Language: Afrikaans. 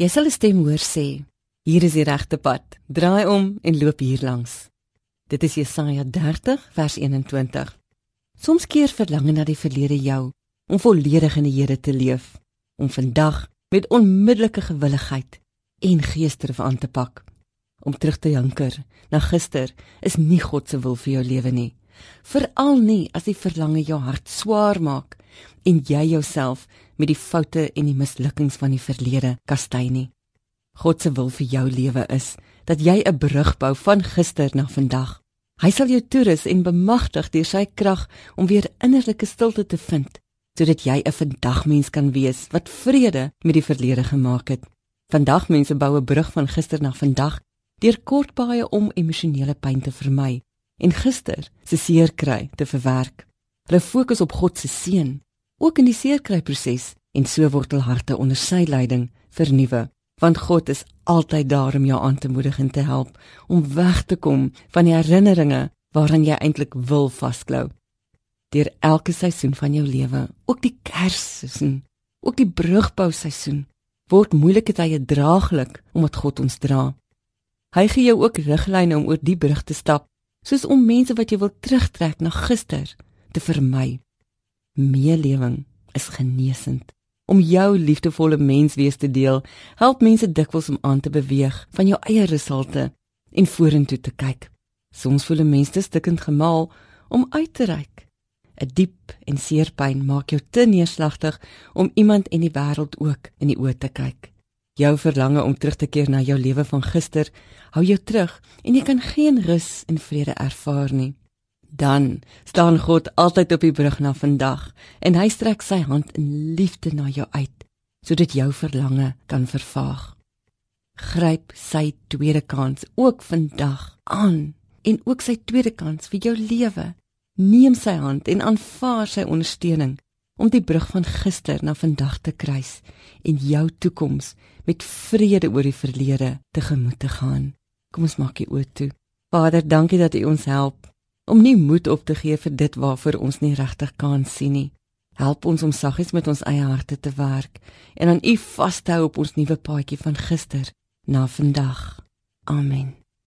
Jy sal 'n stem hoor sê: Hier is die regte pad. Draai om en loop hier langs. Dit is Jesaja 30 vers 21. Soms keer verlang na die verlede jou om volledig in die Here te leef, om vandag met onmiddellike gewilligheid en geesdrif aan te pak. Om terug te janker na gister is nie God se wil vir jou lewe nie. Veral nie as die verlange jou hart swaar maak en jy jouself met die foute en die mislukkings van die verlede kastei nie. God se wil vir jou lewe is dat jy 'n brug bou van gister na vandag. Hy sal jou toerus en bemagtig deur sy krag om weer innerlike stilte te vind sodat jy 'n vandagmens kan wees wat vrede met die verlede gemaak het. Vandag mense bou 'n brug van gister na vandag deur kort baie om emosionele pyn te vermy en gister se seer kry te verwerk. Hulle fokus op God se seën ook in die seerkryproses en so word hul harte onder sy leiding vernuwe want God is altyd daar om jou aan te moedig en te help om weg te kom van die herinneringe waaraan jy eintlik wil vasklou deur elke seisoen van jou lewe, ook die Kersseisoen, ook die brugbou seisoen, word moeilike tye draaglik omdat God ons dra. Hy gee jou ook riglyne om oor die brug te stap, soos om mense wat jy wil terugtrek na gister te vermy. Meelewing is genesend. Om jou liefdevolle menswees te deel, help mense dikwels om aan te beweeg van jou eie resultate en vorentoe te kyk. Soms voel 'n mens te stikkend gemaal om uit te reik 'n diep en seer pyn maak jou te neerslagtig om iemand en die wêreld ook in die oë te kyk. Jou verlange om terug te keer na jou lewe van gister hou jou terug en jy kan geen rus en vrede ervaar nie. Dan staan God altyd op die brug na vandag en hy strek sy hand in liefde na jou uit sodat jou verlange kan vervaag. Gryp sy tweede kans ook vandag aan en ook sy tweede kans vir jou lewe neem sy hand en aanvaar sy ondersteuning om die brug van gister na vandag te kruis en jou toekoms met vrede oor die verlede tegemoet te gaan. Kom ons maak die oë toe. Vader, dankie dat U ons help om nie moed op te gee vir dit waarvoor ons nie regtig kan sien nie. Help ons om saggies met ons eie harte te werk en aan U vas te hou op ons nuwe paadjie van gister na vandag. Amen.